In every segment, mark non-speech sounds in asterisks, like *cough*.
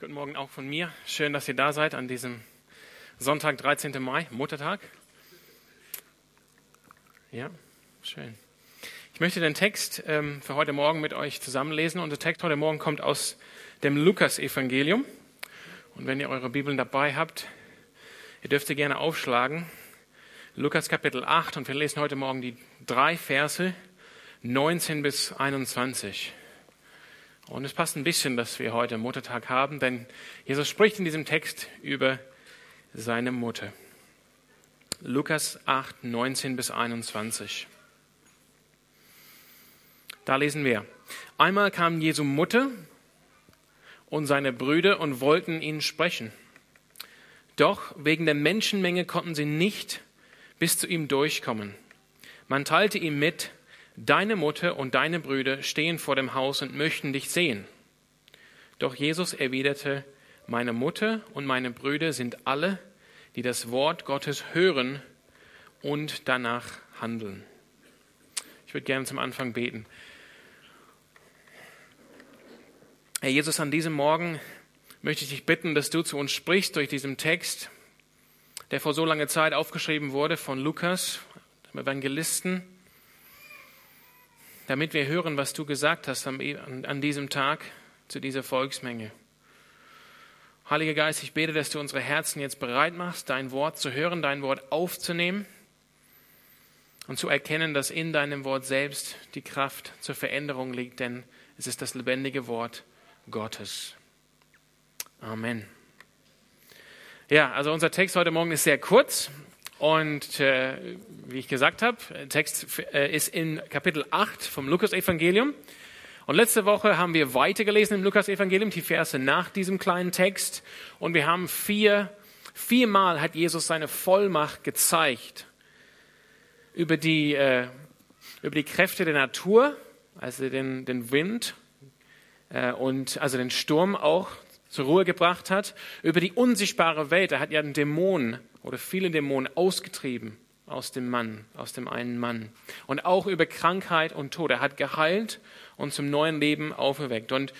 Guten Morgen auch von mir. Schön, dass ihr da seid an diesem Sonntag, 13. Mai, Muttertag. Ja, schön. Ich möchte den Text ähm, für heute Morgen mit euch zusammenlesen. Unser Text heute Morgen kommt aus dem Lukas-Evangelium. Und wenn ihr eure Bibeln dabei habt, ihr dürft sie gerne aufschlagen. Lukas Kapitel 8 und wir lesen heute Morgen die drei Verse 19 bis 21. Und es passt ein bisschen, dass wir heute Muttertag haben, denn Jesus spricht in diesem Text über seine Mutter. Lukas 8, 19 bis 21. Da lesen wir. Einmal kam Jesu Mutter und seine Brüder und wollten ihn sprechen. Doch wegen der Menschenmenge konnten sie nicht bis zu ihm durchkommen. Man teilte ihm mit, Deine Mutter und deine Brüder stehen vor dem Haus und möchten dich sehen. Doch Jesus erwiderte, meine Mutter und meine Brüder sind alle, die das Wort Gottes hören und danach handeln. Ich würde gerne zum Anfang beten. Herr Jesus, an diesem Morgen möchte ich dich bitten, dass du zu uns sprichst durch diesen Text, der vor so langer Zeit aufgeschrieben wurde von Lukas, dem Evangelisten damit wir hören, was du gesagt hast an diesem Tag zu dieser Volksmenge. Heiliger Geist, ich bete, dass du unsere Herzen jetzt bereit machst, dein Wort zu hören, dein Wort aufzunehmen und zu erkennen, dass in deinem Wort selbst die Kraft zur Veränderung liegt, denn es ist das lebendige Wort Gottes. Amen. Ja, also unser Text heute Morgen ist sehr kurz, und äh, wie ich gesagt habe, der Text äh, ist in Kapitel 8 vom Lukas-Evangelium. Und letzte Woche haben wir weitergelesen im Lukas-Evangelium, die Verse nach diesem kleinen Text. Und wir haben vier, viermal hat Jesus seine Vollmacht gezeigt über die, äh, über die Kräfte der Natur, also den, den Wind äh, und also den Sturm auch zur Ruhe gebracht hat, über die unsichtbare Welt. Er hat ja einen Dämon oder viele Dämonen ausgetrieben aus dem Mann, aus dem einen Mann. Und auch über Krankheit und Tod. Er hat geheilt und zum neuen Leben auferweckt. Und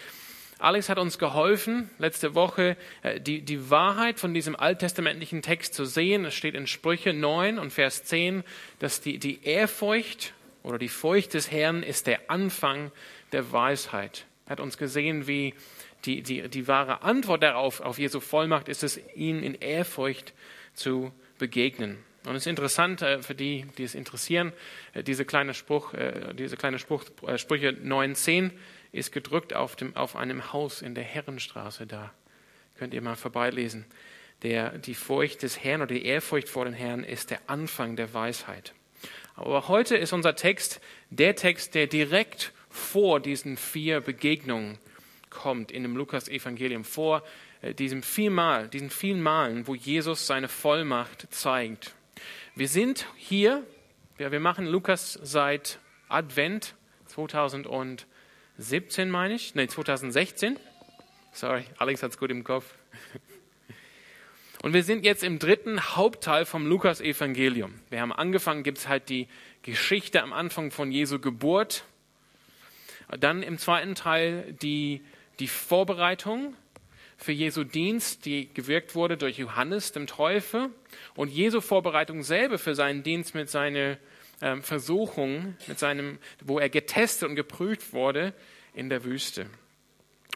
Alex hat uns geholfen, letzte Woche äh, die, die Wahrheit von diesem alttestamentlichen Text zu sehen. Es steht in Sprüche 9 und Vers 10, dass die, die Ehrfurcht oder die Furcht des Herrn ist der Anfang der Weisheit. Er hat uns gesehen, wie die, die, die wahre Antwort darauf, auf Jesu Vollmacht, ist es, ihn in Ehrfurcht zu begegnen. Und es ist interessant äh, für die, die es interessieren, äh, diese kleine Spruch, äh, diese kleine Spruch, Sprüche 9,10 ist gedrückt auf, dem, auf einem Haus in der Herrenstraße da. Könnt ihr mal vorbeilesen. Der, die Furcht des Herrn oder die Ehrfurcht vor den Herrn ist der Anfang der Weisheit. Aber heute ist unser Text der Text, der direkt vor diesen vier Begegnungen kommt in dem Lukas-Evangelium, vor äh, diesem vielmal, diesen vielen Malen, wo Jesus seine Vollmacht zeigt. Wir sind hier, ja, wir machen Lukas seit Advent 2017, meine ich, nein, 2016. Sorry, Alex hat es gut im Kopf. Und wir sind jetzt im dritten Hauptteil vom Lukas-Evangelium. Wir haben angefangen, gibt es halt die Geschichte am Anfang von Jesu Geburt. Dann im zweiten Teil die, die Vorbereitung für Jesu Dienst, die gewirkt wurde durch Johannes, dem Täufer, und Jesu Vorbereitung selber für seinen Dienst mit seiner ähm, Versuchung, mit seinem, wo er getestet und geprüft wurde in der Wüste.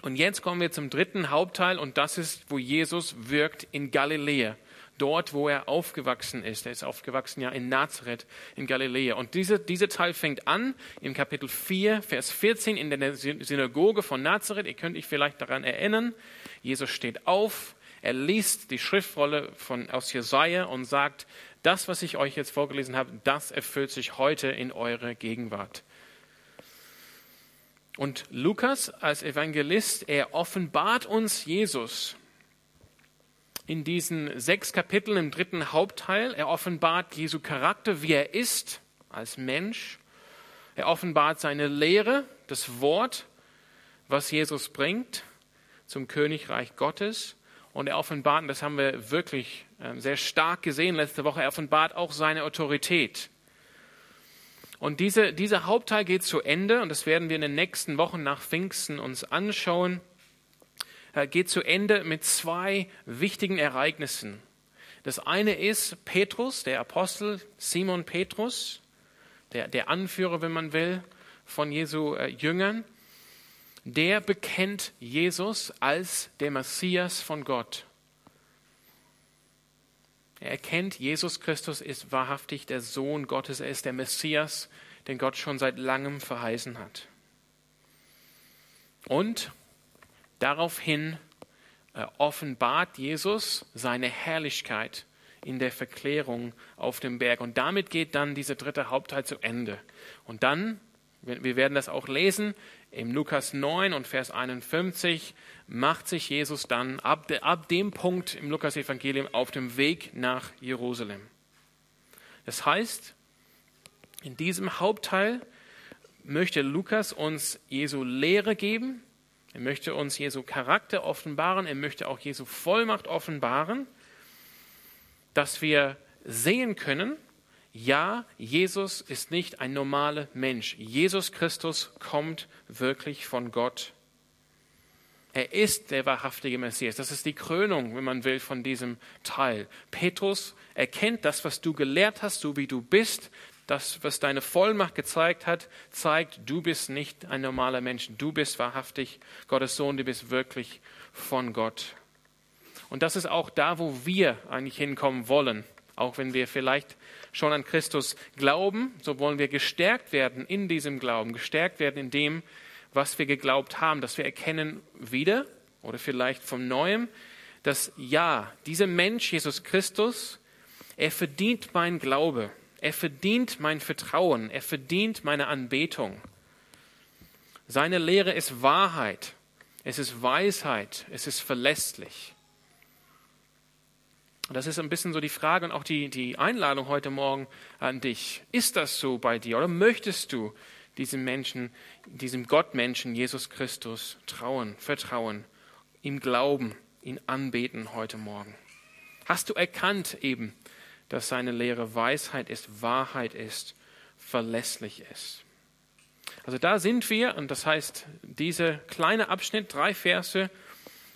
Und jetzt kommen wir zum dritten Hauptteil und das ist, wo Jesus wirkt in Galiläa dort, wo er aufgewachsen ist. Er ist aufgewachsen ja in Nazareth in Galiläa. Und diese, dieser Teil fängt an im Kapitel 4, Vers 14 in der Synagoge von Nazareth. Ihr könnt euch vielleicht daran erinnern. Jesus steht auf, er liest die Schriftrolle von, aus Jesaja und sagt, das, was ich euch jetzt vorgelesen habe, das erfüllt sich heute in eurer Gegenwart. Und Lukas als Evangelist, er offenbart uns Jesus in diesen sechs Kapiteln im dritten Hauptteil. Er offenbart Jesu Charakter, wie er ist als Mensch. Er offenbart seine Lehre, das Wort, was Jesus bringt zum Königreich Gottes. Und er offenbart, und das haben wir wirklich ähm, sehr stark gesehen letzte Woche, er offenbart auch seine Autorität. Und diese, dieser Hauptteil geht zu Ende und das werden wir in den nächsten Wochen nach Pfingsten uns anschauen. Äh, geht zu Ende mit zwei wichtigen Ereignissen. Das eine ist Petrus, der Apostel Simon Petrus, der, der Anführer, wenn man will, von Jesu äh, Jüngern. Der bekennt Jesus als der Messias von Gott. Er erkennt, Jesus Christus ist wahrhaftig der Sohn Gottes, er ist der Messias, den Gott schon seit langem verheißen hat. Und daraufhin äh, offenbart Jesus seine Herrlichkeit in der Verklärung auf dem Berg. Und damit geht dann dieser dritte Hauptteil zu Ende. Und dann, wir werden das auch lesen, im Lukas 9 und Vers 51 macht sich Jesus dann ab, ab dem Punkt im Lukas-Evangelium auf dem Weg nach Jerusalem. Das heißt, in diesem Hauptteil möchte Lukas uns Jesu Lehre geben, er möchte uns Jesu Charakter offenbaren, er möchte auch Jesu Vollmacht offenbaren, dass wir sehen können, ja, Jesus ist nicht ein normaler Mensch. Jesus Christus kommt wirklich von Gott. Er ist der wahrhaftige Messias. Das ist die Krönung, wenn man will, von diesem Teil. Petrus erkennt das, was du gelehrt hast, so wie du bist. Das, was deine Vollmacht gezeigt hat, zeigt, du bist nicht ein normaler Mensch. Du bist wahrhaftig Gottes Sohn. Du bist wirklich von Gott. Und das ist auch da, wo wir eigentlich hinkommen wollen. Auch wenn wir vielleicht schon an Christus glauben, so wollen wir gestärkt werden in diesem Glauben, gestärkt werden in dem, was wir geglaubt haben, dass wir erkennen wieder oder vielleicht vom Neuem, dass ja, dieser Mensch, Jesus Christus, er verdient mein Glaube, er verdient mein Vertrauen, er verdient meine Anbetung. Seine Lehre ist Wahrheit, es ist Weisheit, es ist verlässlich. Und das ist ein bisschen so die Frage und auch die, die Einladung heute Morgen an dich. Ist das so bei dir oder möchtest du diesem Menschen, diesem Gottmenschen Jesus Christus trauen, vertrauen, ihm glauben, ihn anbeten heute Morgen? Hast du erkannt eben, dass seine Lehre Weisheit ist, Wahrheit ist, verlässlich ist? Also da sind wir und das heißt, dieser kleine Abschnitt, drei Verse,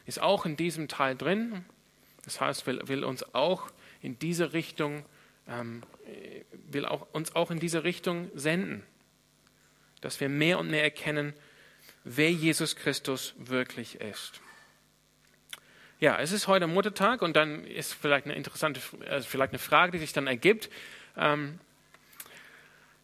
ist auch in diesem Teil drin. Das heißt, will, will uns auch in diese Richtung, ähm, will auch, uns auch in diese Richtung senden, dass wir mehr und mehr erkennen, wer Jesus Christus wirklich ist. Ja, es ist heute Muttertag und dann ist vielleicht eine interessante, also vielleicht eine Frage, die sich dann ergibt. Ähm,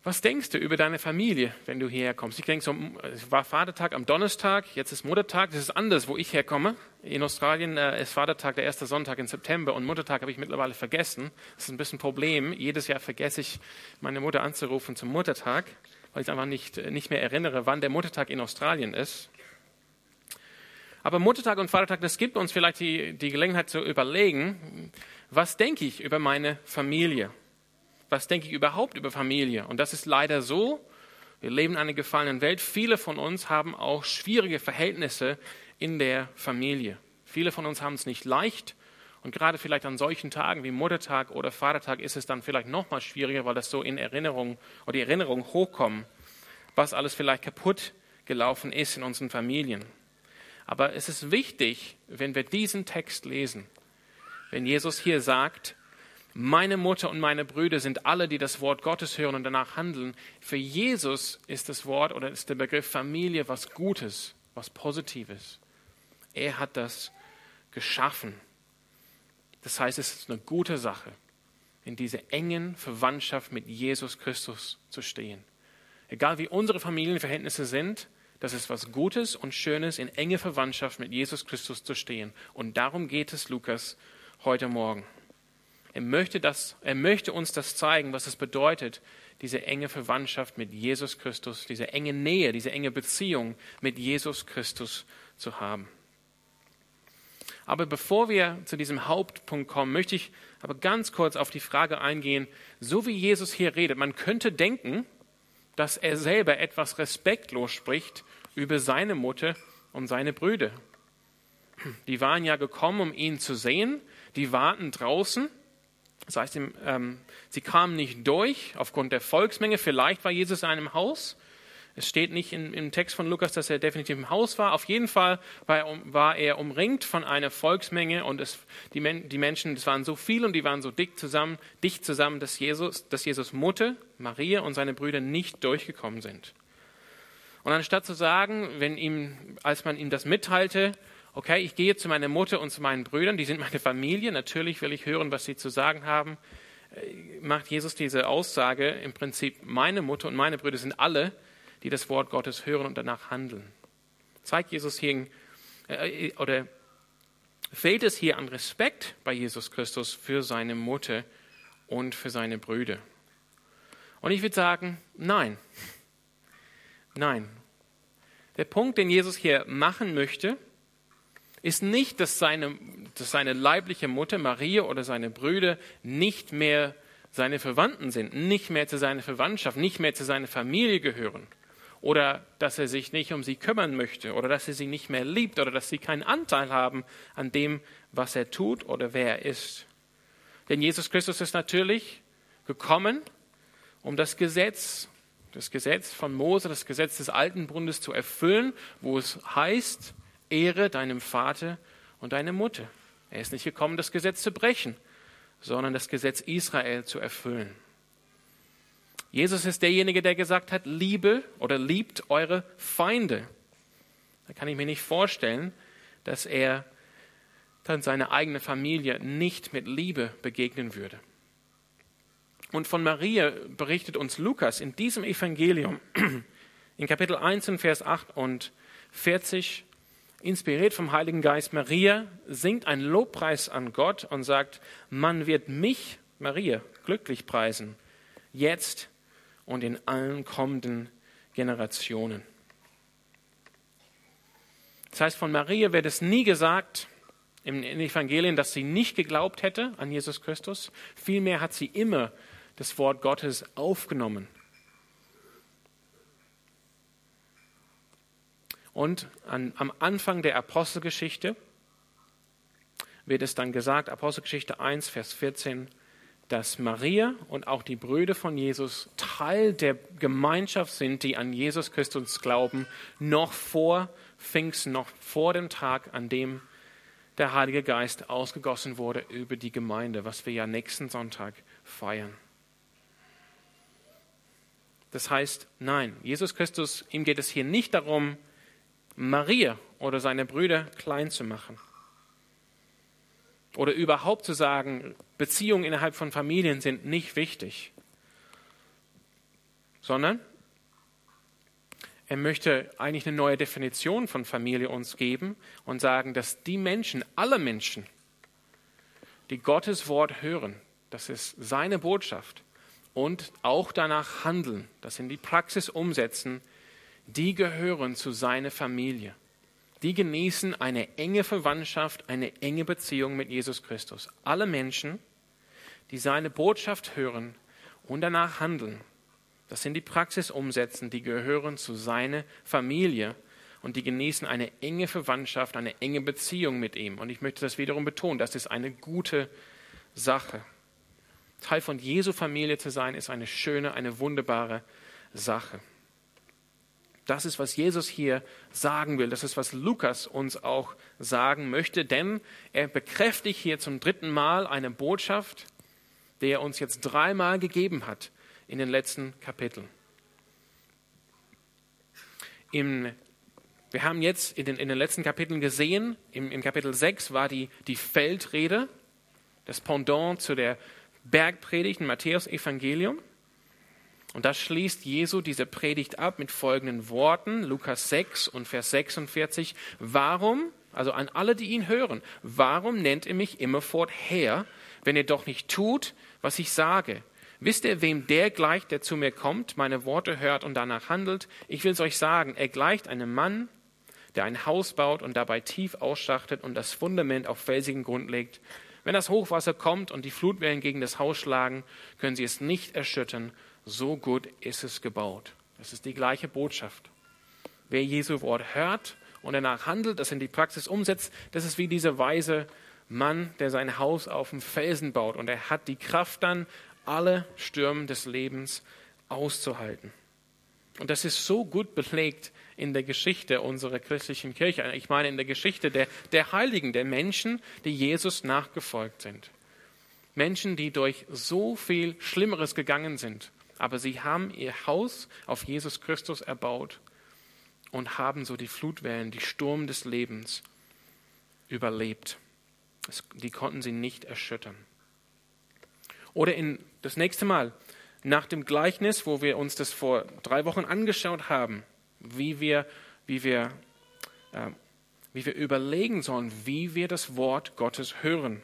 was denkst du über deine Familie, wenn du hierher kommst? Ich denke, so, es war Vatertag am Donnerstag, jetzt ist Muttertag, das ist anders, wo ich herkomme. In Australien äh, ist Vatertag der erste Sonntag im September und Muttertag habe ich mittlerweile vergessen. Das ist ein bisschen ein Problem. Jedes Jahr vergesse ich, meine Mutter anzurufen zum Muttertag, weil ich einfach nicht, äh, nicht mehr erinnere, wann der Muttertag in Australien ist. Aber Muttertag und Vatertag, das gibt uns vielleicht die, die Gelegenheit zu überlegen, was denke ich über meine Familie? was denke ich überhaupt über Familie? Und das ist leider so. Wir leben in einer gefallenen Welt. Viele von uns haben auch schwierige Verhältnisse in der Familie. Viele von uns haben es nicht leicht. Und gerade vielleicht an solchen Tagen wie Muttertag oder Vatertag ist es dann vielleicht noch mal schwieriger, weil das so in Erinnerung oder die Erinnerung hochkommen, was alles vielleicht kaputt gelaufen ist in unseren Familien. Aber es ist wichtig, wenn wir diesen Text lesen, wenn Jesus hier sagt, meine Mutter und meine Brüder sind alle, die das Wort Gottes hören und danach handeln. Für Jesus ist das Wort oder ist der Begriff Familie was Gutes, was Positives. Er hat das geschaffen. Das heißt, es ist eine gute Sache, in dieser engen Verwandtschaft mit Jesus Christus zu stehen. Egal wie unsere Familienverhältnisse sind, das ist was Gutes und Schönes, in enge Verwandtschaft mit Jesus Christus zu stehen. Und darum geht es Lukas heute Morgen. Er möchte, das, er möchte uns das zeigen, was es bedeutet, diese enge Verwandtschaft mit Jesus Christus, diese enge Nähe, diese enge Beziehung mit Jesus Christus zu haben. Aber bevor wir zu diesem Hauptpunkt kommen, möchte ich aber ganz kurz auf die Frage eingehen, so wie Jesus hier redet, man könnte denken, dass er selber etwas respektlos spricht über seine Mutter und seine Brüder. Die waren ja gekommen, um ihn zu sehen, die warten draußen das heißt, ähm, sie kamen nicht durch aufgrund der Volksmenge. Vielleicht war Jesus in einem Haus. Es steht nicht in, im Text von Lukas, dass er definitiv im Haus war. Auf jeden Fall war er, war er umringt von einer Volksmenge und es, die, Men, die, Menschen, es waren so viele und die waren so dick zusammen, dicht zusammen, dass Jesus, dass Jesus Mutter, Maria und seine Brüder nicht durchgekommen sind. Und anstatt zu sagen, wenn ihm, als man ihm das mitteilte, okay, ich gehe zu meiner Mutter und zu meinen Brüdern, die sind meine Familie, natürlich will ich hören, was sie zu sagen haben, äh, macht Jesus diese Aussage im Prinzip, meine Mutter und meine Brüder sind alle, die das Wort Gottes hören und danach handeln. Zeigt Jesus hier, äh, oder fehlt es hier an Respekt bei Jesus Christus für seine Mutter und für seine Brüder? Und ich würde sagen, nein. Nein. Der Punkt, den Jesus hier machen möchte, ist nicht, dass seine, dass seine leibliche Mutter Maria oder seine Brüder nicht mehr seine Verwandten sind, nicht mehr zu seiner Verwandtschaft, nicht mehr zu seiner Familie gehören. Oder dass er sich nicht um sie kümmern möchte oder dass er sie nicht mehr liebt oder dass sie keinen Anteil haben an dem, was er tut oder wer er ist. Denn Jesus Christus ist natürlich gekommen, um das Gesetz, das Gesetz von Mose, das Gesetz des alten Bundes zu erfüllen, wo es heißt, Ehre deinem Vater und deine Mutter. Er ist nicht gekommen, das Gesetz zu brechen, sondern das Gesetz Israel zu erfüllen. Jesus ist derjenige, der gesagt hat, liebe oder liebt eure Feinde. Da kann ich mir nicht vorstellen, dass er dann seine eigene Familie nicht mit Liebe begegnen würde. Und von Maria berichtet uns Lukas in diesem Evangelium in Kapitel 1 und Vers 8 und 40 inspiriert vom Heiligen Geist, Maria singt einen Lobpreis an Gott und sagt, man wird mich, Maria, glücklich preisen, jetzt und in allen kommenden Generationen. Das heißt, von Maria wird es nie gesagt im Evangelien, dass sie nicht geglaubt hätte an Jesus Christus. Vielmehr hat sie immer das Wort Gottes aufgenommen Und an, am Anfang der Apostelgeschichte wird es dann gesagt, Apostelgeschichte 1, Vers 14, dass Maria und auch die Brüder von Jesus Teil der Gemeinschaft sind, die an Jesus Christus glauben, noch vor Pfingsten, noch vor dem Tag, an dem der Heilige Geist ausgegossen wurde über die Gemeinde, was wir ja nächsten Sonntag feiern. Das heißt, nein, Jesus Christus, ihm geht es hier nicht darum, Maria oder seine Brüder klein zu machen. Oder überhaupt zu sagen, Beziehungen innerhalb von Familien sind nicht wichtig, sondern er möchte eigentlich eine neue Definition von Familie uns geben und sagen, dass die Menschen, alle Menschen, die Gottes Wort hören, das ist seine Botschaft, und auch danach handeln, das in die Praxis umsetzen, die gehören zu seiner Familie. Die genießen eine enge Verwandtschaft, eine enge Beziehung mit Jesus Christus. Alle Menschen, die seine Botschaft hören und danach handeln, das in die Praxis umsetzen, die gehören zu seiner Familie und die genießen eine enge Verwandtschaft, eine enge Beziehung mit ihm. Und ich möchte das wiederum betonen, das ist eine gute Sache. Teil von Jesu Familie zu sein, ist eine schöne, eine wunderbare Sache. Das ist, was Jesus hier sagen will. Das ist, was Lukas uns auch sagen möchte, denn er bekräftigt hier zum dritten Mal eine Botschaft, die er uns jetzt dreimal gegeben hat in den letzten Kapiteln. Im, wir haben jetzt in den, in den letzten Kapiteln gesehen, im, im Kapitel 6 war die, die Feldrede, das Pendant zu der Bergpredigt im Matthäus-Evangelium. Und da schließt Jesu diese Predigt ab mit folgenden Worten, Lukas 6 und Vers 46. Warum, also an alle, die ihn hören, warum nennt ihr mich immerfort Herr, wenn ihr doch nicht tut, was ich sage? Wisst ihr, wem der gleicht, der zu mir kommt, meine Worte hört und danach handelt? Ich will es euch sagen, er gleicht einem Mann, der ein Haus baut und dabei tief ausschachtet und das Fundament auf felsigen Grund legt. Wenn das Hochwasser kommt und die Flutwellen gegen das Haus schlagen, können sie es nicht erschüttern so gut ist es gebaut. Das ist die gleiche Botschaft. Wer Jesu Wort hört und danach handelt, das in die Praxis umsetzt, das ist wie dieser weise Mann, der sein Haus auf dem Felsen baut und er hat die Kraft dann, alle Stürme des Lebens auszuhalten. Und das ist so gut belegt in der Geschichte unserer christlichen Kirche. Ich meine in der Geschichte der, der Heiligen, der Menschen, die Jesus nachgefolgt sind. Menschen, die durch so viel Schlimmeres gegangen sind. Aber sie haben ihr Haus auf Jesus Christus erbaut und haben so die Flutwellen, die Sturm des Lebens überlebt. Die konnten sie nicht erschüttern. Oder in das nächste Mal, nach dem Gleichnis, wo wir uns das vor drei Wochen angeschaut haben, wie wir, wie wir, äh, wie wir überlegen sollen, wie wir das Wort Gottes hören.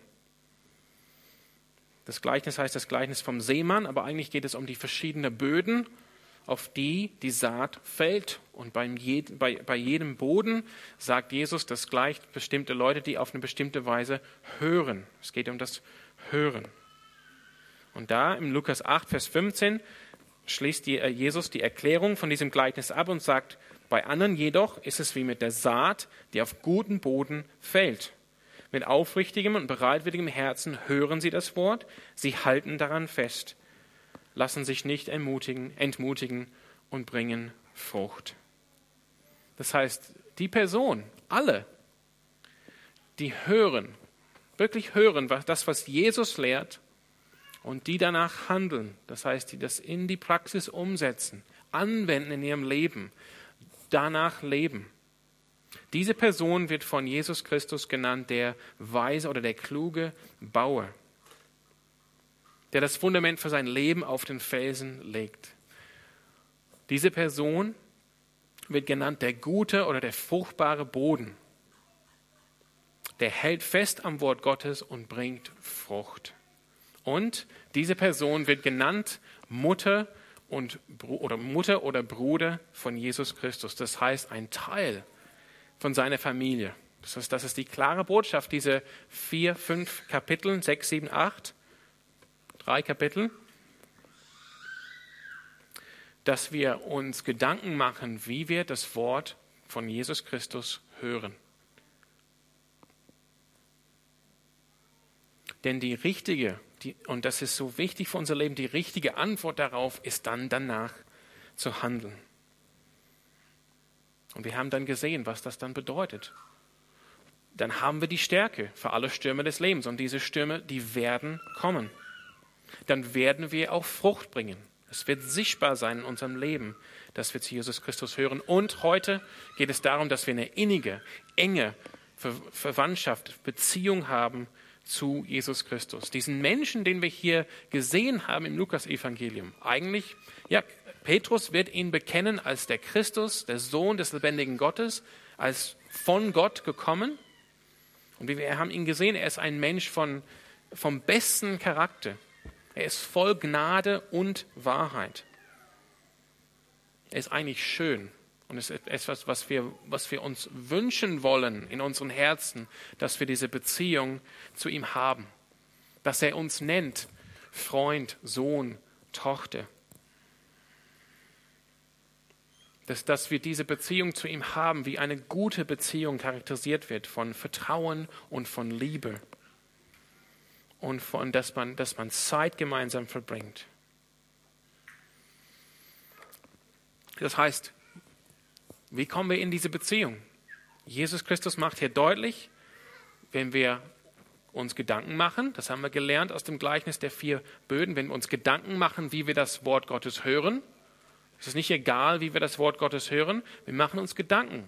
Das Gleichnis heißt das Gleichnis vom Seemann, aber eigentlich geht es um die verschiedenen Böden, auf die die Saat fällt. Und beim bei, bei jedem Boden sagt Jesus, das gleicht bestimmte Leute, die auf eine bestimmte Weise hören. Es geht um das Hören. Und da im Lukas 8, Vers 15 schließt die, äh, Jesus die Erklärung von diesem Gleichnis ab und sagt, bei anderen jedoch ist es wie mit der Saat, die auf guten Boden fällt. Mit aufrichtigem und bereitwilligem Herzen hören sie das Wort, sie halten daran fest, lassen sich nicht entmutigen, entmutigen und bringen Frucht. Das heißt, die Person, alle, die hören, wirklich hören, was, das, was Jesus lehrt, und die danach handeln, das heißt, die das in die Praxis umsetzen, anwenden in ihrem Leben, danach leben, diese Person wird von Jesus Christus genannt der weise oder der kluge Bauer, der das Fundament für sein Leben auf den Felsen legt. Diese Person wird genannt der gute oder der fruchtbare Boden. Der hält fest am Wort Gottes und bringt Frucht. Und diese Person wird genannt Mutter und, oder Mutter oder Bruder von Jesus Christus. Das heißt, ein Teil von seiner Familie. Das ist, das ist die klare Botschaft, diese vier, fünf Kapitel, sechs, sieben, acht, drei Kapitel, dass wir uns Gedanken machen, wie wir das Wort von Jesus Christus hören. Denn die richtige, die, und das ist so wichtig für unser Leben, die richtige Antwort darauf ist dann danach zu handeln. Und wir haben dann gesehen, was das dann bedeutet. Dann haben wir die Stärke für alle Stürme des Lebens. Und diese Stürme, die werden kommen. Dann werden wir auch Frucht bringen. Es wird sichtbar sein in unserem Leben, dass wir zu Jesus Christus hören. Und heute geht es darum, dass wir eine innige, enge Ver Verwandtschaft, Beziehung haben zu Jesus Christus. Diesen Menschen, den wir hier gesehen haben im Lukas-Evangelium. Eigentlich, ja, Petrus wird ihn bekennen als der Christus, der Sohn des lebendigen Gottes, als von Gott gekommen. Und wir haben ihn gesehen, er ist ein Mensch von, vom besten Charakter. Er ist voll Gnade und Wahrheit. Er ist eigentlich schön. Und es ist etwas, was wir, was wir uns wünschen wollen in unseren Herzen, dass wir diese Beziehung zu ihm haben. Dass er uns nennt Freund, Sohn, Tochter. Dass, dass wir diese Beziehung zu ihm haben, wie eine gute Beziehung charakterisiert wird von Vertrauen und von Liebe und von, dass man, dass man Zeit gemeinsam verbringt. Das heißt, wie kommen wir in diese Beziehung? Jesus Christus macht hier deutlich, wenn wir uns Gedanken machen, das haben wir gelernt aus dem Gleichnis der vier Böden, wenn wir uns Gedanken machen, wie wir das Wort Gottes hören, es ist nicht egal, wie wir das Wort Gottes hören. Wir machen uns Gedanken,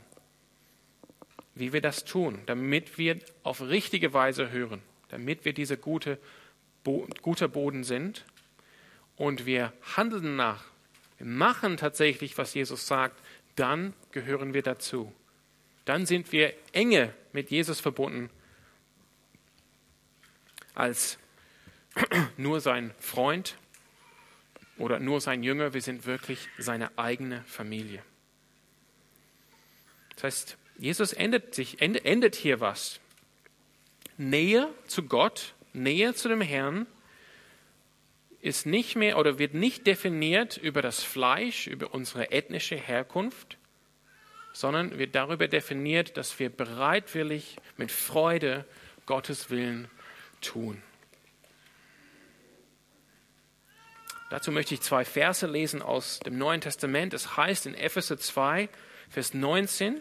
wie wir das tun, damit wir auf richtige Weise hören, damit wir dieser gute, Bo guter Boden sind und wir handeln nach. Wir machen tatsächlich, was Jesus sagt, dann gehören wir dazu. Dann sind wir enge mit Jesus verbunden als *clears throat* nur sein Freund oder nur sein Jünger, wir sind wirklich seine eigene Familie. Das heißt, Jesus endet, sich, endet hier was. Nähe zu Gott, Nähe zu dem Herrn ist nicht mehr oder wird nicht definiert über das Fleisch, über unsere ethnische Herkunft, sondern wird darüber definiert, dass wir bereitwillig mit Freude Gottes Willen tun. Dazu möchte ich zwei Verse lesen aus dem Neuen Testament. Es heißt in Epheser 2, Vers 19,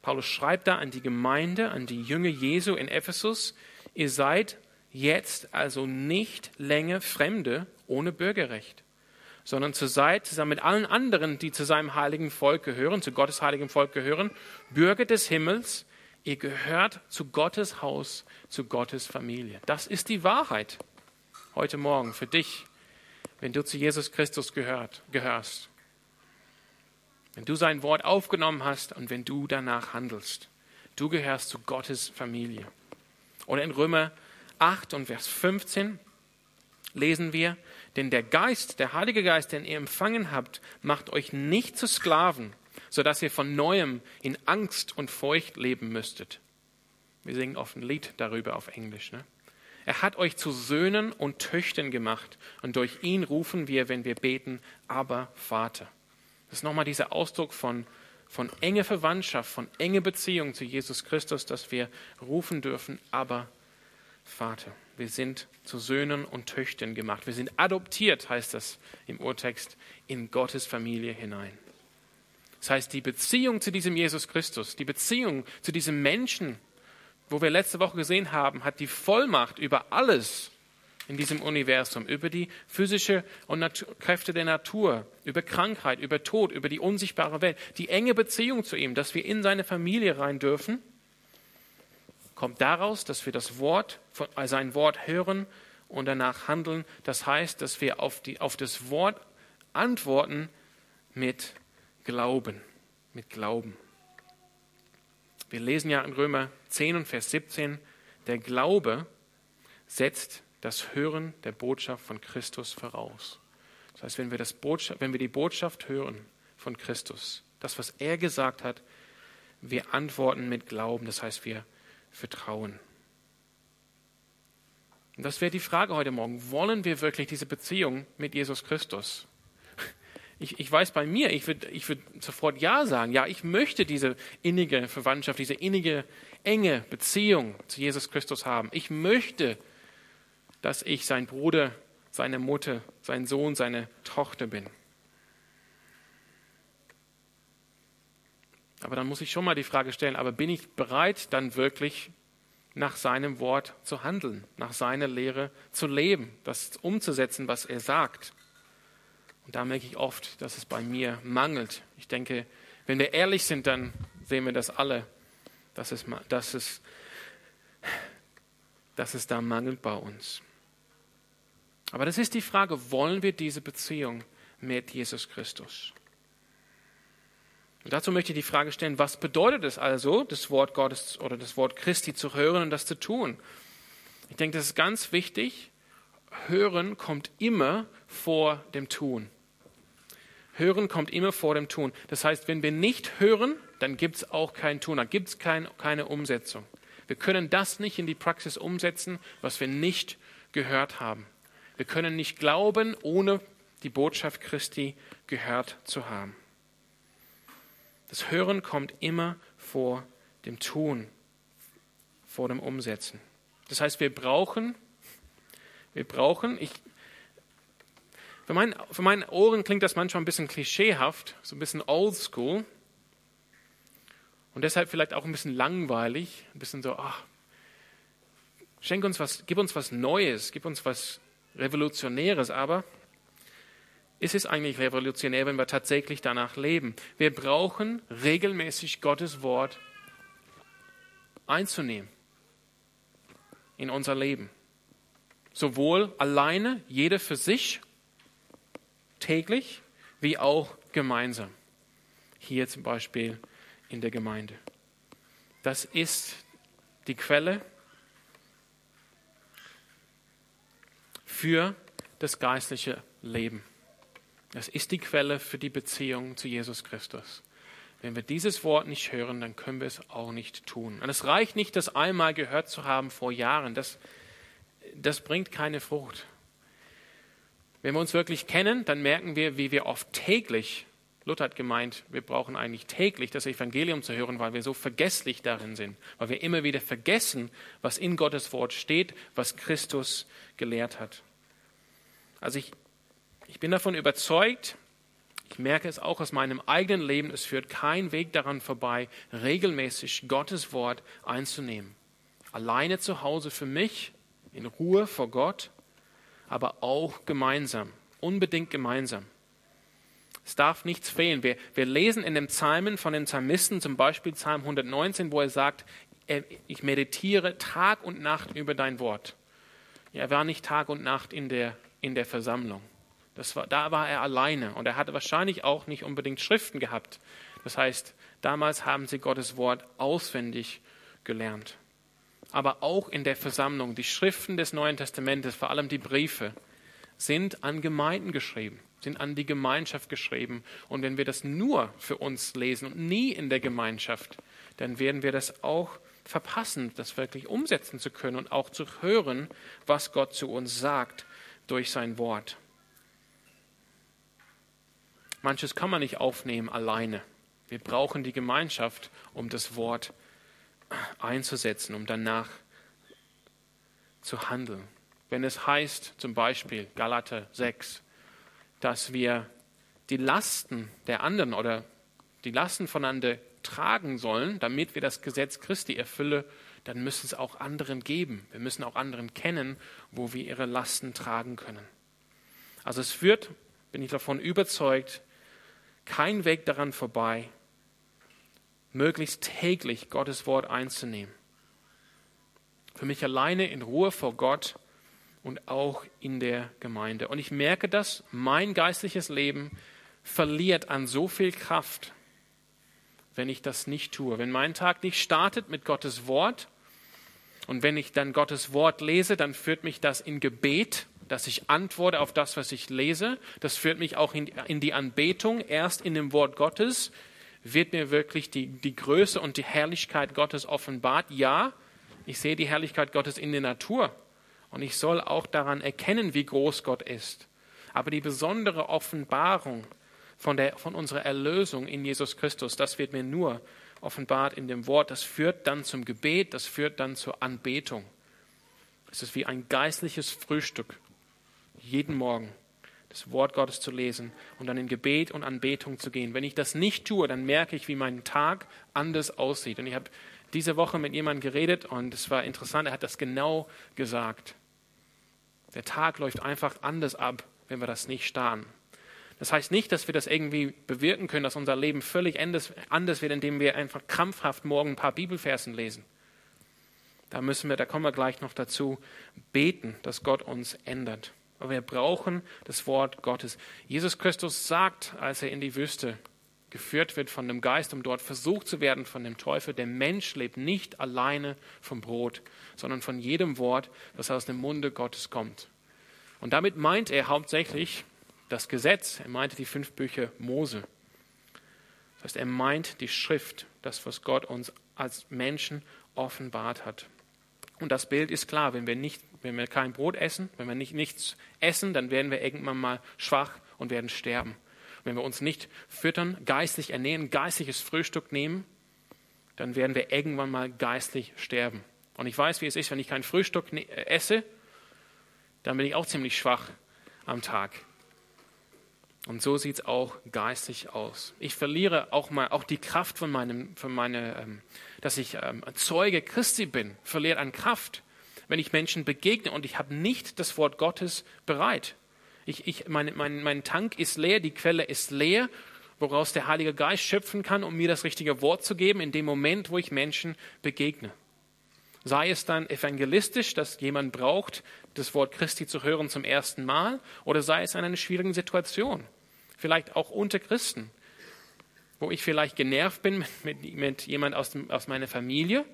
Paulus schreibt da an die Gemeinde, an die Jünger Jesu in Ephesus, ihr seid jetzt also nicht länger Fremde ohne Bürgerrecht, sondern zur seid zusammen mit allen anderen, die zu seinem heiligen Volk gehören, zu Gottes heiligen Volk gehören, Bürger des Himmels, ihr gehört zu Gottes Haus, zu Gottes Familie. Das ist die Wahrheit heute Morgen für dich, wenn du zu Jesus Christus gehört, gehörst. Wenn du sein Wort aufgenommen hast und wenn du danach handelst. Du gehörst zu Gottes Familie. Oder in Römer 8 und Vers 15 lesen wir, denn der Geist, der Heilige Geist, den ihr empfangen habt, macht euch nicht zu Sklaven, sodass ihr von neuem in Angst und Furcht leben müsstet. Wir singen oft ein Lied darüber auf Englisch. Ne? Er hat euch zu Söhnen und Töchtern gemacht und durch ihn rufen wir, wenn wir beten, aber Vater. Das ist nochmal dieser Ausdruck von, von enge Verwandtschaft, von enge Beziehung zu Jesus Christus, dass wir rufen dürfen, aber Vater. Wir sind zu Söhnen und Töchtern gemacht. Wir sind adoptiert, heißt das im Urtext, in Gottes Familie hinein. Das heißt, die Beziehung zu diesem Jesus Christus, die Beziehung zu diesem Menschen, wo wir letzte Woche gesehen haben, hat die Vollmacht über alles, in diesem Universum, über die physische und Natur, Kräfte der Natur, über Krankheit, über Tod, über die unsichtbare Welt, die enge Beziehung zu ihm, dass wir in seine Familie rein dürfen, kommt daraus, dass wir das Wort, äh, sein Wort hören und danach handeln. Das heißt, dass wir auf, die, auf das Wort antworten mit Glauben, mit Glauben. Wir lesen ja in Römer 10 und Vers 17, der Glaube setzt das Hören der Botschaft von Christus voraus. Das heißt, wenn wir, das Botschaft, wenn wir die Botschaft hören von Christus, das, was er gesagt hat, wir antworten mit Glauben, das heißt, wir vertrauen. Und das wäre die Frage heute Morgen. Wollen wir wirklich diese Beziehung mit Jesus Christus? Ich, ich weiß bei mir, ich würde ich würd sofort Ja sagen. Ja, ich möchte diese innige Verwandtschaft, diese innige, enge Beziehung zu Jesus Christus haben. Ich möchte dass ich sein Bruder, seine Mutter, sein Sohn, seine Tochter bin. Aber dann muss ich schon mal die Frage stellen, aber bin ich bereit, dann wirklich nach seinem Wort zu handeln, nach seiner Lehre zu leben, das umzusetzen, was er sagt? Und da merke ich oft, dass es bei mir mangelt. Ich denke, wenn wir ehrlich sind, dann sehen wir das alle, dass es, dass es, dass es da mangelt bei uns. Aber das ist die Frage, wollen wir diese Beziehung mit Jesus Christus? Und dazu möchte ich die Frage stellen, was bedeutet es also, das Wort Gottes oder das Wort Christi zu hören und das zu tun? Ich denke, das ist ganz wichtig. Hören kommt immer vor dem Tun. Hören kommt immer vor dem Tun. Das heißt, wenn wir nicht hören, dann gibt es auch kein Tun, dann gibt es kein, keine Umsetzung. Wir können das nicht in die Praxis umsetzen, was wir nicht gehört haben. Wir können nicht glauben, ohne die Botschaft Christi gehört zu haben. Das Hören kommt immer vor dem Tun, vor dem Umsetzen. Das heißt, wir brauchen, wir brauchen, ich, für, mein, für meine Ohren klingt das manchmal ein bisschen klischeehaft, so ein bisschen oldschool. Und deshalb vielleicht auch ein bisschen langweilig, ein bisschen so, ach, schenk uns was, gib uns was Neues, gib uns was Revolutionäres, aber ist es eigentlich revolutionär, wenn wir tatsächlich danach leben? Wir brauchen regelmäßig Gottes Wort einzunehmen in unser Leben. Sowohl alleine, jeder für sich, täglich, wie auch gemeinsam. Hier zum Beispiel in der Gemeinde. Das ist die Quelle für das geistliche Leben. Das ist die Quelle für die Beziehung zu Jesus Christus. Wenn wir dieses Wort nicht hören, dann können wir es auch nicht tun. Und es reicht nicht, das einmal gehört zu haben vor Jahren. Das, das bringt keine Frucht. Wenn wir uns wirklich kennen, dann merken wir, wie wir oft täglich, Luther hat gemeint, wir brauchen eigentlich täglich das Evangelium zu hören, weil wir so vergesslich darin sind, weil wir immer wieder vergessen, was in Gottes Wort steht, was Christus gelehrt hat. Also ich, ich bin davon überzeugt, ich merke es auch aus meinem eigenen Leben, es führt kein Weg daran vorbei, regelmäßig Gottes Wort einzunehmen. Alleine zu Hause für mich, in Ruhe vor Gott, aber auch gemeinsam, unbedingt gemeinsam. Es darf nichts fehlen. Wir, wir lesen in den Psalmen von den Psalmisten, zum Beispiel Psalm 119, wo er sagt, ich meditiere Tag und Nacht über dein Wort. Er war nicht Tag und Nacht in der, in der Versammlung. Das war, da war er alleine und er hatte wahrscheinlich auch nicht unbedingt Schriften gehabt. Das heißt, damals haben sie Gottes Wort auswendig gelernt. Aber auch in der Versammlung, die Schriften des Neuen Testamentes, vor allem die Briefe, sind an Gemeinden geschrieben, sind an die Gemeinschaft geschrieben. Und wenn wir das nur für uns lesen und nie in der Gemeinschaft, dann werden wir das auch verpassen, das wirklich umsetzen zu können und auch zu hören, was Gott zu uns sagt durch sein Wort. Manches kann man nicht aufnehmen alleine. Wir brauchen die Gemeinschaft, um das Wort einzusetzen, um danach zu handeln. Wenn es heißt, zum Beispiel Galater 6, dass wir die Lasten der anderen oder die Lasten voneinander tragen sollen, damit wir das Gesetz Christi erfüllen, dann müssen es auch anderen geben. Wir müssen auch anderen kennen, wo wir ihre Lasten tragen können. Also es führt, bin ich davon überzeugt, kein Weg daran vorbei, möglichst täglich Gottes Wort einzunehmen. Für mich alleine in Ruhe vor Gott und auch in der Gemeinde. Und ich merke das, mein geistliches Leben verliert an so viel Kraft, wenn ich das nicht tue. Wenn mein Tag nicht startet mit Gottes Wort und wenn ich dann Gottes Wort lese, dann führt mich das in Gebet dass ich antworte auf das, was ich lese. Das führt mich auch in, in die Anbetung. Erst in dem Wort Gottes wird mir wirklich die, die Größe und die Herrlichkeit Gottes offenbart. Ja, ich sehe die Herrlichkeit Gottes in der Natur und ich soll auch daran erkennen, wie groß Gott ist. Aber die besondere Offenbarung von, der, von unserer Erlösung in Jesus Christus, das wird mir nur offenbart in dem Wort. Das führt dann zum Gebet, das führt dann zur Anbetung. Es ist wie ein geistliches Frühstück jeden Morgen das Wort Gottes zu lesen und dann in Gebet und Anbetung zu gehen. Wenn ich das nicht tue, dann merke ich, wie mein Tag anders aussieht. Und ich habe diese Woche mit jemandem geredet und es war interessant, er hat das genau gesagt. Der Tag läuft einfach anders ab, wenn wir das nicht starren. Das heißt nicht, dass wir das irgendwie bewirken können, dass unser Leben völlig anders, anders wird, indem wir einfach krampfhaft morgen ein paar Bibelfersen lesen. Da müssen wir, da kommen wir gleich noch dazu, beten, dass Gott uns ändert. Aber wir brauchen das Wort Gottes. Jesus Christus sagt, als er in die Wüste geführt wird von dem Geist, um dort versucht zu werden von dem Teufel, der Mensch lebt nicht alleine vom Brot, sondern von jedem Wort, das aus dem Munde Gottes kommt. Und damit meint er hauptsächlich das Gesetz, er meinte die fünf Bücher Mose. Das heißt, er meint die Schrift, das, was Gott uns als Menschen offenbart hat. Und das Bild ist klar, wenn wir, nicht, wenn wir kein Brot essen, wenn wir nicht nichts essen, dann werden wir irgendwann mal schwach und werden sterben. Wenn wir uns nicht füttern, geistlich ernähren, geistliches Frühstück nehmen, dann werden wir irgendwann mal geistlich sterben. Und ich weiß, wie es ist, wenn ich kein Frühstück ne-, esse, dann bin ich auch ziemlich schwach am Tag. Und so sieht es auch geistig aus. Ich verliere auch mal auch die Kraft von meinem, von meiner, ähm, dass ich ähm, Zeuge Christi bin, verliert an Kraft, wenn ich Menschen begegne und ich habe nicht das Wort Gottes bereit. Ich, ich, mein, mein, mein Tank ist leer, die Quelle ist leer, woraus der Heilige Geist schöpfen kann, um mir das richtige Wort zu geben in dem Moment, wo ich Menschen begegne. Sei es dann evangelistisch, dass jemand braucht, das Wort Christi zu hören zum ersten Mal, oder sei es in einer schwierigen Situation vielleicht auch unter Christen, wo ich vielleicht genervt bin *laughs* mit, mit, jemand aus, dem, aus meiner Familie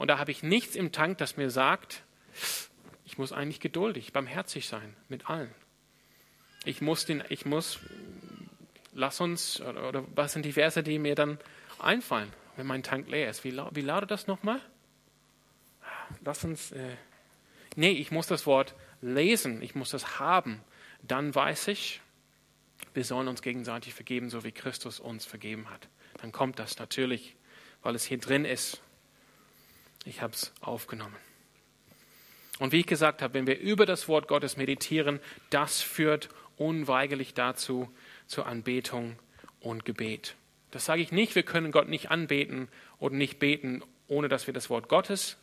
und da habe ich nichts im Tank, das mir sagt, ich muss eigentlich geduldig, barmherzig sein mit allen. Ich muss, den, ich muss, lass uns, oder, oder was sind die Verse, die mir dann einfallen, wenn mein Tank leer ist? Wie, wie lautet das nochmal? Lass uns, äh, nee, ich muss das Wort lesen, ich muss das haben. Dann weiß ich, wir sollen uns gegenseitig vergeben, so wie Christus uns vergeben hat. Dann kommt das natürlich, weil es hier drin ist. Ich habe es aufgenommen. Und wie ich gesagt habe, wenn wir über das Wort Gottes meditieren, das führt unweigerlich dazu, zur Anbetung und Gebet. Das sage ich nicht, wir können Gott nicht anbeten oder nicht beten, ohne dass wir das Wort Gottes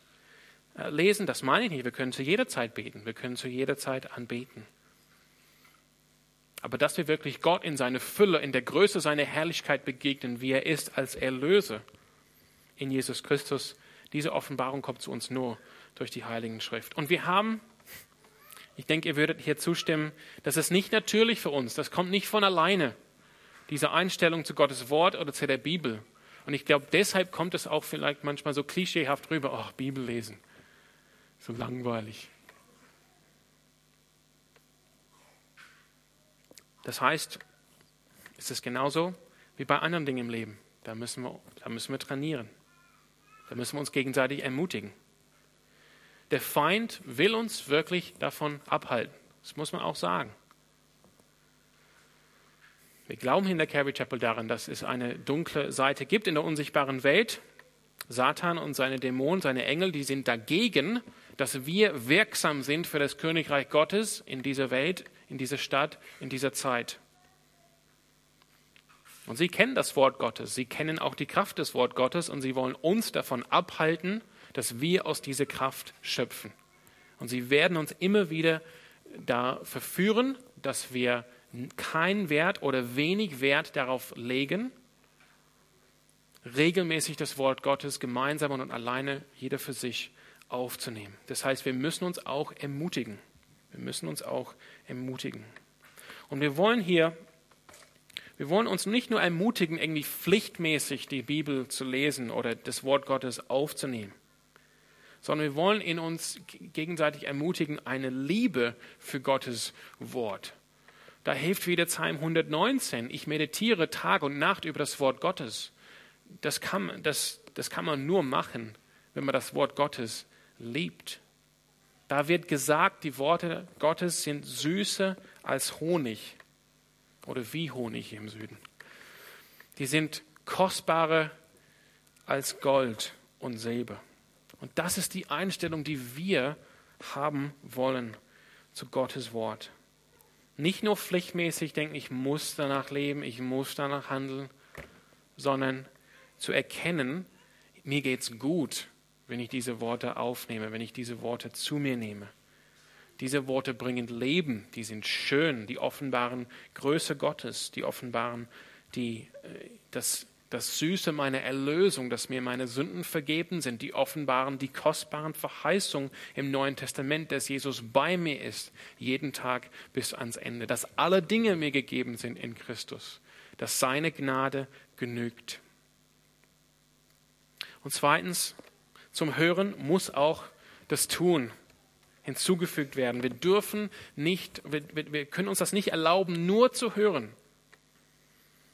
äh, lesen. Das meine ich nicht. Wir können zu jeder Zeit beten. Wir können zu jeder Zeit anbeten. Aber dass wir wirklich Gott in seine Fülle, in der Größe seiner Herrlichkeit begegnen, wie er ist als Erlöser in Jesus Christus, diese Offenbarung kommt zu uns nur durch die Heiligen Schrift. Und wir haben, ich denke, ihr würdet hier zustimmen, das ist nicht natürlich für uns, das kommt nicht von alleine, diese Einstellung zu Gottes Wort oder zu der Bibel. Und ich glaube, deshalb kommt es auch vielleicht manchmal so klischeehaft rüber, ach, Bibel lesen, so langweilig. Das heißt, es ist genauso wie bei anderen Dingen im Leben. Da müssen wir, da müssen wir trainieren. Da müssen wir uns gegenseitig ermutigen. Der Feind will uns wirklich davon abhalten. Das muss man auch sagen. Wir glauben in der Calvary Chapel daran, dass es eine dunkle Seite gibt in der unsichtbaren Welt. Satan und seine Dämonen, seine Engel, die sind dagegen, dass wir wirksam sind für das Königreich Gottes in dieser Welt, in dieser Stadt, in dieser Zeit. Und sie kennen das Wort Gottes, sie kennen auch die Kraft des Wort Gottes und sie wollen uns davon abhalten, dass wir aus dieser Kraft schöpfen. Und sie werden uns immer wieder da verführen, dass wir keinen Wert oder wenig Wert darauf legen, regelmäßig das Wort Gottes gemeinsam und alleine jeder für sich aufzunehmen. Das heißt, wir müssen uns auch ermutigen. Wir müssen uns auch ermutigen. Und wir wollen hier, wir wollen uns nicht nur ermutigen, irgendwie pflichtmäßig die Bibel zu lesen oder das Wort Gottes aufzunehmen, sondern wir wollen in uns gegenseitig ermutigen, eine Liebe für Gottes Wort. Da hilft wieder Psalm 119. Ich meditiere Tag und Nacht über das Wort Gottes. Das kann, das, das kann man nur machen, wenn man das Wort Gottes liebt. Da wird gesagt, die Worte Gottes sind süßer als Honig oder wie Honig im Süden. Die sind kostbarer als Gold und Silber. Und das ist die Einstellung, die wir haben wollen zu Gottes Wort. Nicht nur pflichtmäßig denken, ich muss danach leben, ich muss danach handeln, sondern zu erkennen, mir geht's gut wenn ich diese Worte aufnehme, wenn ich diese Worte zu mir nehme. Diese Worte bringen Leben, die sind schön, die offenbaren Größe Gottes, die offenbaren die, äh, das, das Süße meiner Erlösung, dass mir meine Sünden vergeben sind, die offenbaren die kostbaren Verheißungen im Neuen Testament, dass Jesus bei mir ist, jeden Tag bis ans Ende, dass alle Dinge mir gegeben sind in Christus, dass seine Gnade genügt. Und zweitens, zum Hören muss auch das Tun hinzugefügt werden. Wir dürfen nicht, wir, wir können uns das nicht erlauben, nur zu hören.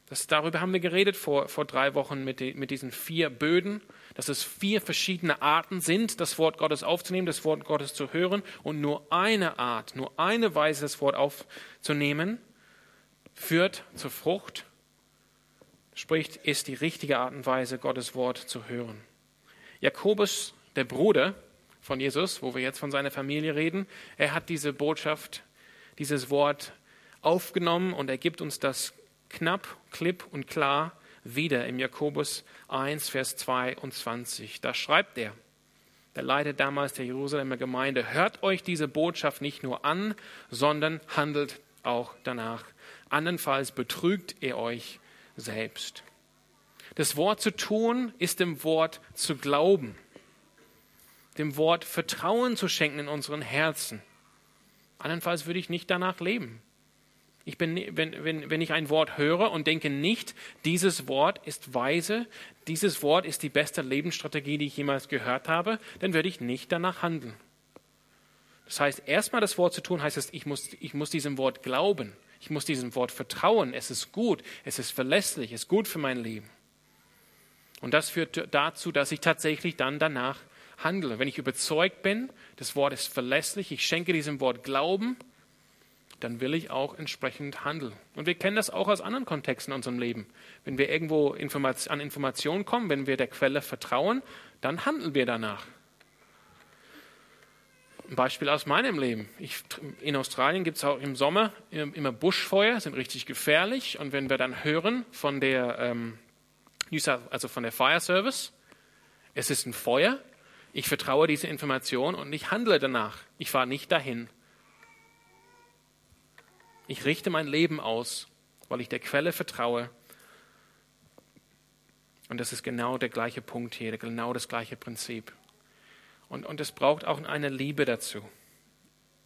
Das, darüber haben wir geredet vor, vor drei Wochen mit, die, mit diesen vier Böden, dass es vier verschiedene Arten sind, das Wort Gottes aufzunehmen, das Wort Gottes zu hören. Und nur eine Art, nur eine Weise, das Wort aufzunehmen, führt zur Frucht, spricht, ist die richtige Art und Weise, Gottes Wort zu hören. Jakobus, der Bruder von Jesus, wo wir jetzt von seiner Familie reden, er hat diese Botschaft, dieses Wort aufgenommen und er gibt uns das knapp, klipp und klar wieder im Jakobus 1, Vers 22. Da schreibt er, der Leiter damals der Jerusalemer Gemeinde, hört euch diese Botschaft nicht nur an, sondern handelt auch danach. Andernfalls betrügt ihr euch selbst. Das Wort zu tun ist dem Wort zu glauben, dem Wort Vertrauen zu schenken in unseren Herzen. Andernfalls würde ich nicht danach leben. Ich bin, wenn, wenn, wenn ich ein Wort höre und denke nicht, dieses Wort ist weise, dieses Wort ist die beste Lebensstrategie, die ich jemals gehört habe, dann würde ich nicht danach handeln. Das heißt, erstmal das Wort zu tun, heißt es, ich muss, ich muss diesem Wort glauben. Ich muss diesem Wort vertrauen. Es ist gut, es ist verlässlich, es ist gut für mein Leben. Und das führt dazu, dass ich tatsächlich dann danach handle. Wenn ich überzeugt bin, das Wort ist verlässlich, ich schenke diesem Wort Glauben, dann will ich auch entsprechend handeln. Und wir kennen das auch aus anderen Kontexten in unserem Leben. Wenn wir irgendwo an Informationen kommen, wenn wir der Quelle vertrauen, dann handeln wir danach. Ein Beispiel aus meinem Leben. Ich, in Australien gibt es auch im Sommer immer Buschfeuer, sind richtig gefährlich. Und wenn wir dann hören von der, ähm, also von der Fire Service, es ist ein Feuer, ich vertraue diese Information und ich handle danach. Ich fahre nicht dahin. Ich richte mein Leben aus, weil ich der Quelle vertraue. Und das ist genau der gleiche Punkt hier, genau das gleiche Prinzip. Und, und es braucht auch eine Liebe dazu.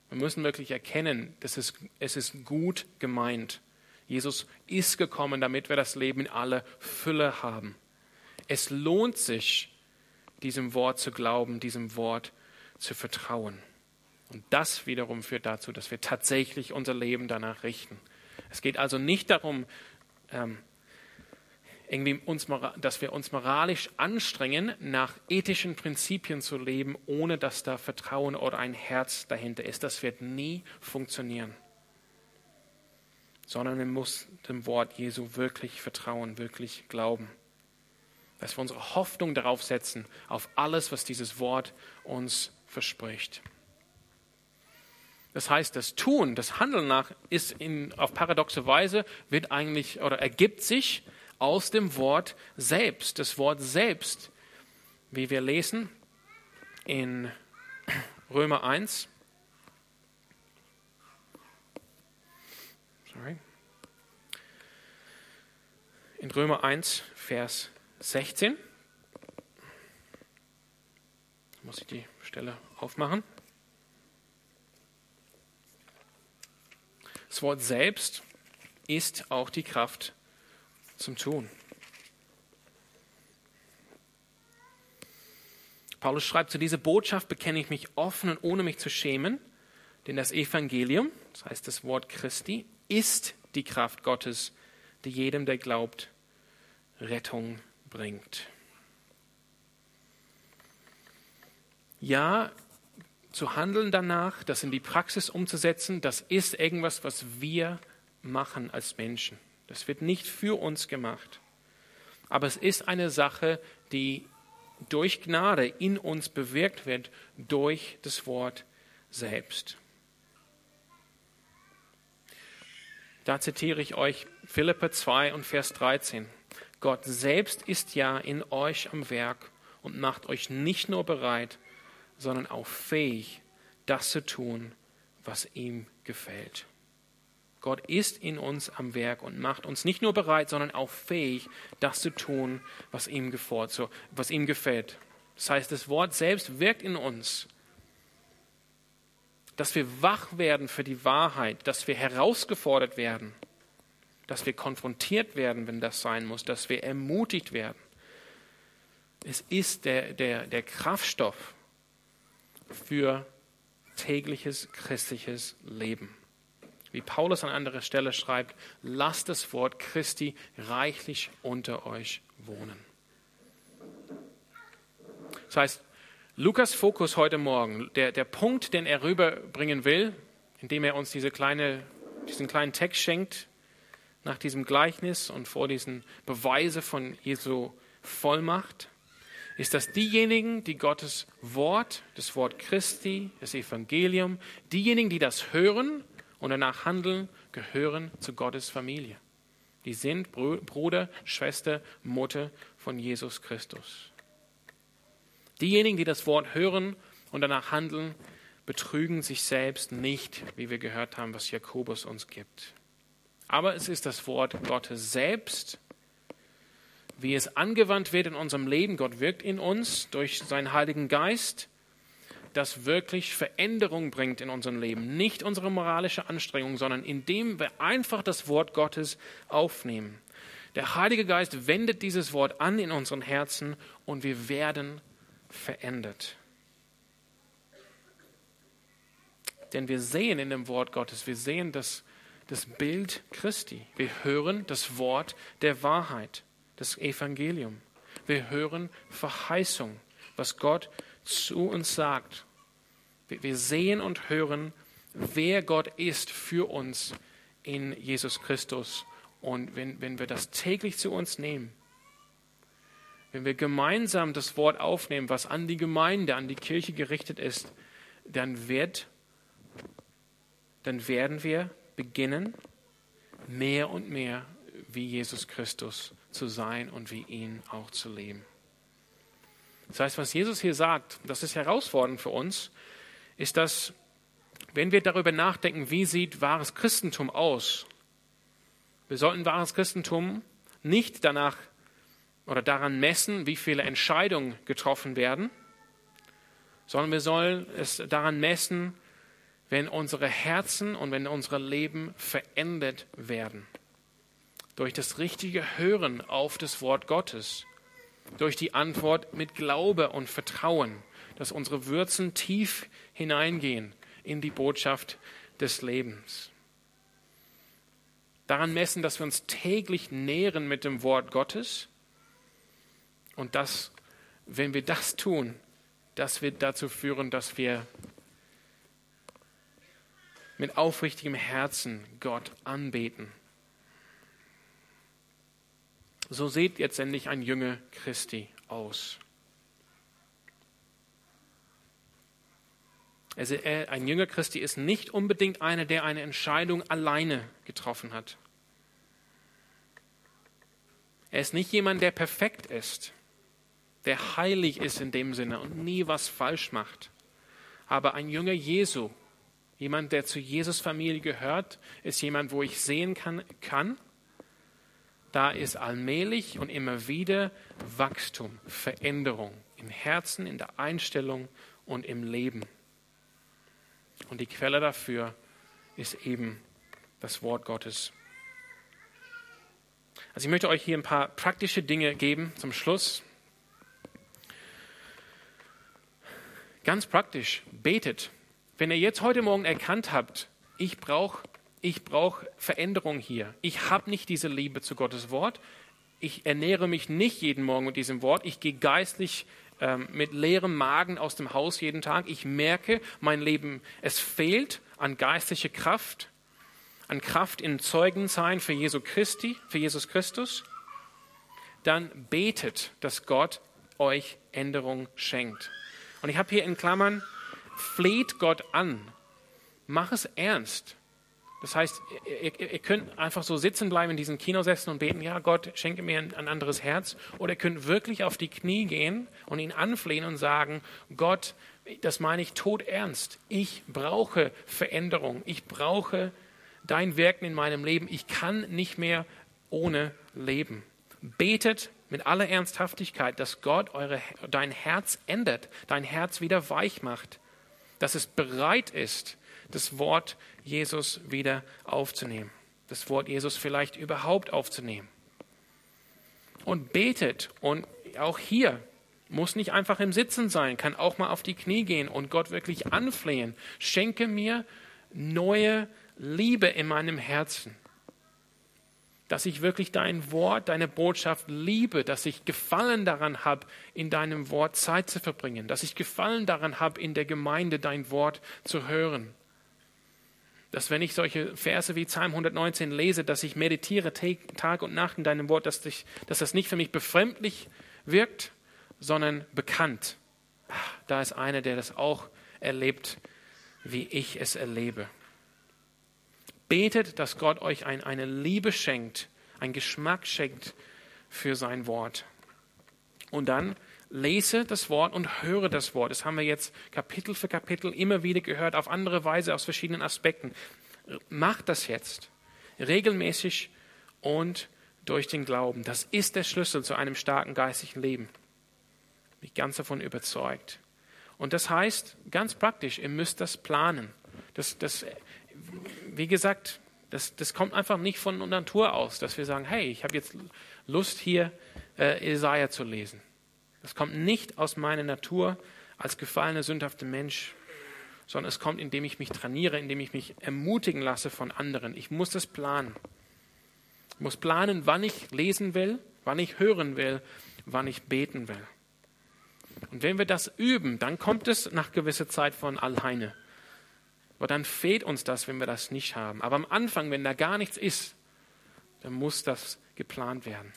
Wir müssen wirklich erkennen, dass es, es ist gut gemeint. Jesus ist gekommen, damit wir das Leben in aller Fülle haben. Es lohnt sich, diesem Wort zu glauben, diesem Wort zu vertrauen. Und das wiederum führt dazu, dass wir tatsächlich unser Leben danach richten. Es geht also nicht darum, ähm, irgendwie uns, dass wir uns moralisch anstrengen, nach ethischen Prinzipien zu leben, ohne dass da Vertrauen oder ein Herz dahinter ist. Das wird nie funktionieren. Sondern wir müssen dem Wort Jesu wirklich vertrauen, wirklich glauben. Dass wir unsere Hoffnung darauf setzen, auf alles, was dieses Wort uns verspricht. Das heißt, das Tun, das Handeln nach ist in, auf paradoxe Weise, wird eigentlich oder ergibt sich aus dem Wort selbst. Das Wort selbst, wie wir lesen in Römer 1. In Römer 1, Vers 16. Muss ich die Stelle aufmachen. Das Wort selbst ist auch die Kraft zum Tun. Paulus schreibt, zu dieser Botschaft bekenne ich mich offen und ohne mich zu schämen, denn das Evangelium, das heißt das Wort Christi, ist die Kraft Gottes, die jedem, der glaubt, Rettung bringt. Ja, zu handeln danach, das in die Praxis umzusetzen, das ist irgendwas, was wir machen als Menschen. Das wird nicht für uns gemacht. Aber es ist eine Sache, die durch Gnade in uns bewirkt wird durch das Wort selbst. Da zitiere ich euch Philippe 2 und Vers 13. Gott selbst ist ja in euch am Werk und macht euch nicht nur bereit, sondern auch fähig, das zu tun, was ihm gefällt. Gott ist in uns am Werk und macht uns nicht nur bereit, sondern auch fähig, das zu tun, was ihm, gefällt. Was ihm gefällt. Das heißt, das Wort selbst wirkt in uns, dass wir wach werden für die Wahrheit, dass wir herausgefordert werden, dass wir konfrontiert werden, wenn das sein muss, dass wir ermutigt werden. Es ist der, der, der Kraftstoff für tägliches christliches Leben. Wie Paulus an anderer Stelle schreibt, lasst das Wort Christi reichlich unter euch wohnen. Das heißt, Lukas Fokus heute Morgen, der, der Punkt, den er rüberbringen will, indem er uns diese kleine, diesen kleinen Text schenkt, nach diesem Gleichnis und vor diesen Beweise von Jesu Vollmacht, ist, dass diejenigen, die Gottes Wort, das Wort Christi, das Evangelium, diejenigen, die das hören und danach handeln, gehören zu Gottes Familie. Die sind Bruder, Schwester, Mutter von Jesus Christus. Diejenigen, die das Wort hören und danach handeln, betrügen sich selbst nicht, wie wir gehört haben, was Jakobus uns gibt. Aber es ist das Wort Gottes selbst, wie es angewandt wird in unserem Leben. Gott wirkt in uns durch seinen Heiligen Geist das wirklich Veränderung bringt in unserem Leben. Nicht unsere moralische Anstrengung, sondern indem wir einfach das Wort Gottes aufnehmen. Der Heilige Geist wendet dieses Wort an in unseren Herzen und wir werden verändert. Denn wir sehen in dem Wort Gottes, wir sehen das, das Bild Christi. Wir hören das Wort der Wahrheit, das Evangelium. Wir hören Verheißung, was Gott zu uns sagt. Wir sehen und hören, wer Gott ist für uns in Jesus Christus. Und wenn, wenn wir das täglich zu uns nehmen, wenn wir gemeinsam das Wort aufnehmen, was an die Gemeinde, an die Kirche gerichtet ist, dann wird, dann werden wir beginnen, mehr und mehr wie Jesus Christus zu sein und wie ihn auch zu leben. Das heißt, was Jesus hier sagt, das ist herausfordernd für uns, ist, dass wenn wir darüber nachdenken, wie sieht wahres Christentum aus, wir sollten wahres Christentum nicht danach oder daran messen, wie viele Entscheidungen getroffen werden, sondern wir sollen es daran messen, wenn unsere Herzen und wenn unsere Leben verändert werden. Durch das richtige Hören auf das Wort Gottes, durch die Antwort mit Glaube und Vertrauen, dass unsere Würzen tief hineingehen in die Botschaft des Lebens. Daran messen, dass wir uns täglich nähren mit dem Wort Gottes und dass, wenn wir das tun, das wird dazu führen, dass wir mit aufrichtigem Herzen Gott anbeten. So sieht letztendlich ein Jünger Christi aus. Also ein Jünger Christi ist nicht unbedingt einer, der eine Entscheidung alleine getroffen hat. Er ist nicht jemand, der perfekt ist der heilig ist in dem Sinne und nie was falsch macht. Aber ein Jünger Jesu, jemand, der zu Jesus Familie gehört, ist jemand, wo ich sehen kann, kann, da ist allmählich und immer wieder Wachstum, Veränderung im Herzen, in der Einstellung und im Leben. Und die Quelle dafür ist eben das Wort Gottes. Also ich möchte euch hier ein paar praktische Dinge geben zum Schluss, Ganz praktisch, betet. Wenn ihr jetzt heute Morgen erkannt habt, ich brauche ich brauch Veränderung hier. Ich habe nicht diese Liebe zu Gottes Wort. Ich ernähre mich nicht jeden Morgen mit diesem Wort. Ich gehe geistlich ähm, mit leerem Magen aus dem Haus jeden Tag. Ich merke, mein Leben, es fehlt an geistlicher Kraft, an Kraft in Zeugensein für Jesu Christi, für Jesus Christus. Dann betet, dass Gott euch Änderung schenkt. Und ich habe hier in Klammern, fleht Gott an. Mach es ernst. Das heißt, ihr, ihr, könnt einfach so sitzen bleiben in diesen Kinosesseln und beten, ja Gott, schenke mir ein, ein, anderes Herz. Oder ihr könnt wirklich auf die Knie gehen und ihn anflehen und sagen, Gott, das meine ich tot ernst. Ich brauche Veränderung. Ich brauche dein Wirken in meinem Leben. Ich kann nicht mehr ohne leben. Betet mit aller Ernsthaftigkeit, dass Gott eure, dein Herz ändert, dein Herz wieder weich macht, dass es bereit ist, das Wort Jesus wieder aufzunehmen, das Wort Jesus vielleicht überhaupt aufzunehmen. Und betet und auch hier muss nicht einfach im Sitzen sein, kann auch mal auf die Knie gehen und Gott wirklich anflehen. Schenke mir neue Liebe in meinem Herzen dass ich wirklich dein Wort, deine Botschaft liebe, dass ich Gefallen daran habe, in deinem Wort Zeit zu verbringen, dass ich Gefallen daran habe, in der Gemeinde dein Wort zu hören. Dass wenn ich solche Verse wie Psalm 119 lese, dass ich meditiere Tag und Nacht in deinem Wort, dass, ich, dass das nicht für mich befremdlich wirkt, sondern bekannt. Da ist einer, der das auch erlebt, wie ich es erlebe. Betet, dass Gott euch ein, eine Liebe schenkt, einen Geschmack schenkt für sein Wort. Und dann lese das Wort und höre das Wort. Das haben wir jetzt Kapitel für Kapitel immer wieder gehört, auf andere Weise, aus verschiedenen Aspekten. Macht das jetzt regelmäßig und durch den Glauben. Das ist der Schlüssel zu einem starken geistlichen Leben. Bin ich ganz davon überzeugt. Und das heißt, ganz praktisch, ihr müsst das planen. Das, das wie gesagt, das, das kommt einfach nicht von Natur aus, dass wir sagen, hey, ich habe jetzt Lust hier äh, Jesaja zu lesen. Das kommt nicht aus meiner Natur als gefallener, sündhafter Mensch, sondern es kommt, indem ich mich trainiere, indem ich mich ermutigen lasse von anderen. Ich muss das planen. Ich muss planen, wann ich lesen will, wann ich hören will, wann ich beten will. Und wenn wir das üben, dann kommt es nach gewisser Zeit von alleine. Aber dann fehlt uns das, wenn wir das nicht haben. Aber am Anfang, wenn da gar nichts ist, dann muss das geplant werden.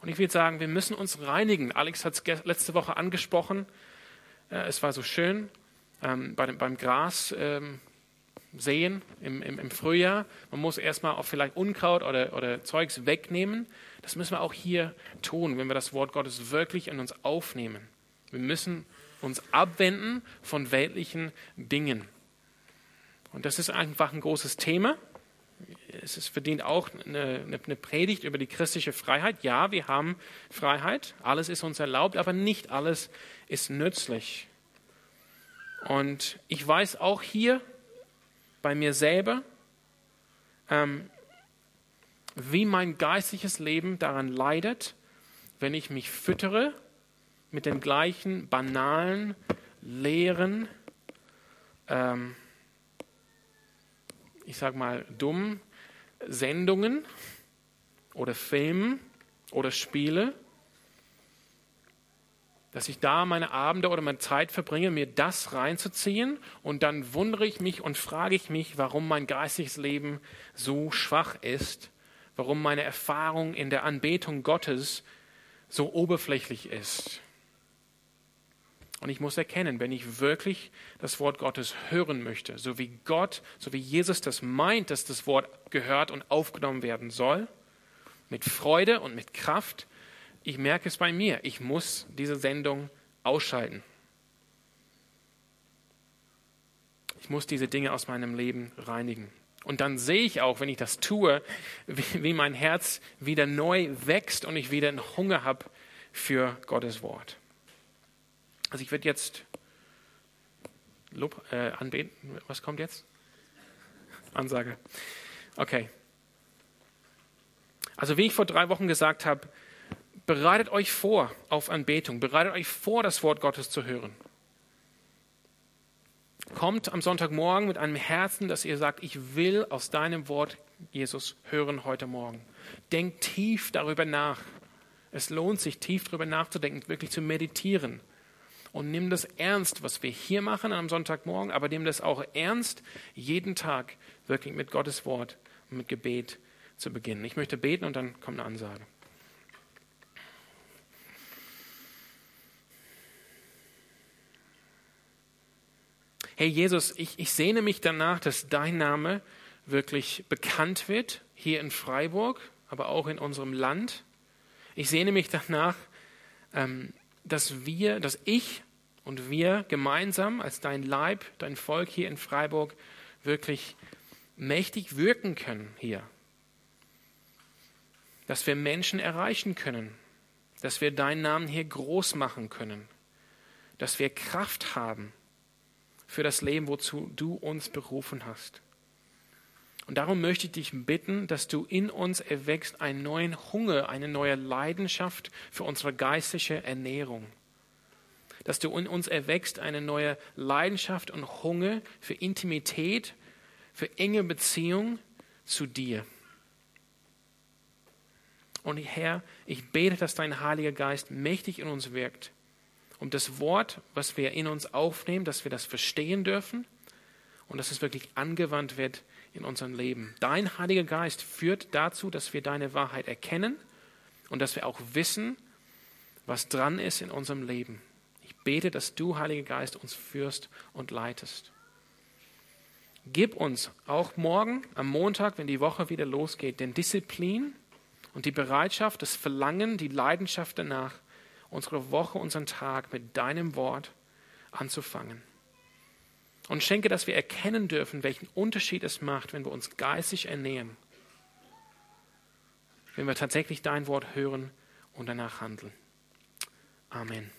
Und ich will sagen, wir müssen uns reinigen. Alex hat es letzte Woche angesprochen. Es war so schön. ähm, bei, beim Gras ähm, sehen im, im, im, Frühjahr. Man muss erstmal auch vielleicht Unkraut oder, oder Zeugs wegnehmen. Das müssen wir auch hier tun, wenn wir das Wort Gottes wirklich in uns aufnehmen. Wir müssen uns abwenden von weltlichen Dingen. Und das ist einfach ein großes Thema. Es ist verdient auch eine, eine, Predigt über die christliche Freiheit. Ja, wir haben Freiheit. Alles ist uns erlaubt, aber nicht alles ist nützlich. Und ich weiß auch hier bei mir selber, ähm, wie mein geistliches Leben daran leidet, wenn ich mich füttere mit den gleichen banalen, leeren, ähm, ich sag mal, dummen Sendungen oder Filmen oder Spiele, dass ich da meine Abende oder meine Zeit verbringe, mir das reinzuziehen und dann wundere ich mich und frage ich mich, warum mein geistiges Leben so schwach ist, warum meine Erfahrung in der Anbetung Gottes so oberflächlich ist. Und ich muss erkennen, wenn ich wirklich das Wort Gottes hören möchte, so wie Gott, so wie Jesus das meint, dass das Wort gehört und aufgenommen werden soll, mit Freude und mit Kraft, ich merke es bei mir, ich muss diese Sendung ausschalten. Ich muss diese Dinge aus meinem Leben reinigen. Und dann sehe ich auch, wenn ich das tue, wie, mein Herz wieder neu wächst und ich wieder einen Hunger habe für Gottes Wort. Also ich werde jetzt Lob, äh, anbeten. Was kommt jetzt? Ansage. Okay. Also wie ich vor drei Wochen gesagt habe, bereitet euch vor auf Anbetung, bereitet euch vor, das Wort Gottes zu hören. Kommt am Sonntagmorgen mit einem Herzen, dass ihr sagt, ich will aus deinem Wort, Jesus, hören heute Morgen. Denkt tief darüber nach. Es lohnt sich, tief darüber nachzudenken, wirklich zu meditieren und nimm das ernst, was wir hier machen am Sonntagmorgen, aber nimm das auch ernst, jeden Tag wirklich mit Gottes Wort und mit Gebet zu beginnen. Ich möchte beten und dann kommt eine Ansage. Hey Jesus, ich, ich sehne mich danach, dass dein Name wirklich bekannt wird, hier in Freiburg, aber auch in unserem Land. Ich sehne mich danach, ähm, dass wir, dass ich und wir gemeinsam als dein Leib, dein Volk hier in Freiburg wirklich mächtig wirken können hier. Dass wir Menschen erreichen können, dass wir deinen Namen hier groß machen können, dass wir Kraft haben für das Leben, wozu du uns berufen hast. Und darum möchte ich dich bitten, dass du in uns erwächst einen neuen Hunger, eine neue Leidenschaft für unsere geistliche Ernährung. Dass du in uns erwächst eine neue Leidenschaft und Hunger für Intimität, für enge Beziehung zu dir. Und Herr, ich bete, dass dein Heiliger Geist mächtig in uns wirkt, um das Wort, was wir in uns aufnehmen, dass wir das verstehen dürfen und dass es wirklich angewandt wird in unserem Leben. Dein Heiliger Geist führt dazu, dass wir deine Wahrheit erkennen und dass wir auch wissen, was dran ist in unserem Leben. Ich bete, dass du, Heiliger Geist, uns führst und leitest. Gib uns auch morgen, am Montag, wenn die Woche wieder losgeht, den Disziplin und die Bereitschaft, das Verlangen, die Leidenschaft danach, unsere Woche, unseren Tag mit deinem Wort anzufangen. Und schenke, dass wir erkennen dürfen, welchen Unterschied es macht, wenn wir uns geistig ernähren. Wenn wir tatsächlich dein Wort hören und danach handeln. Amen.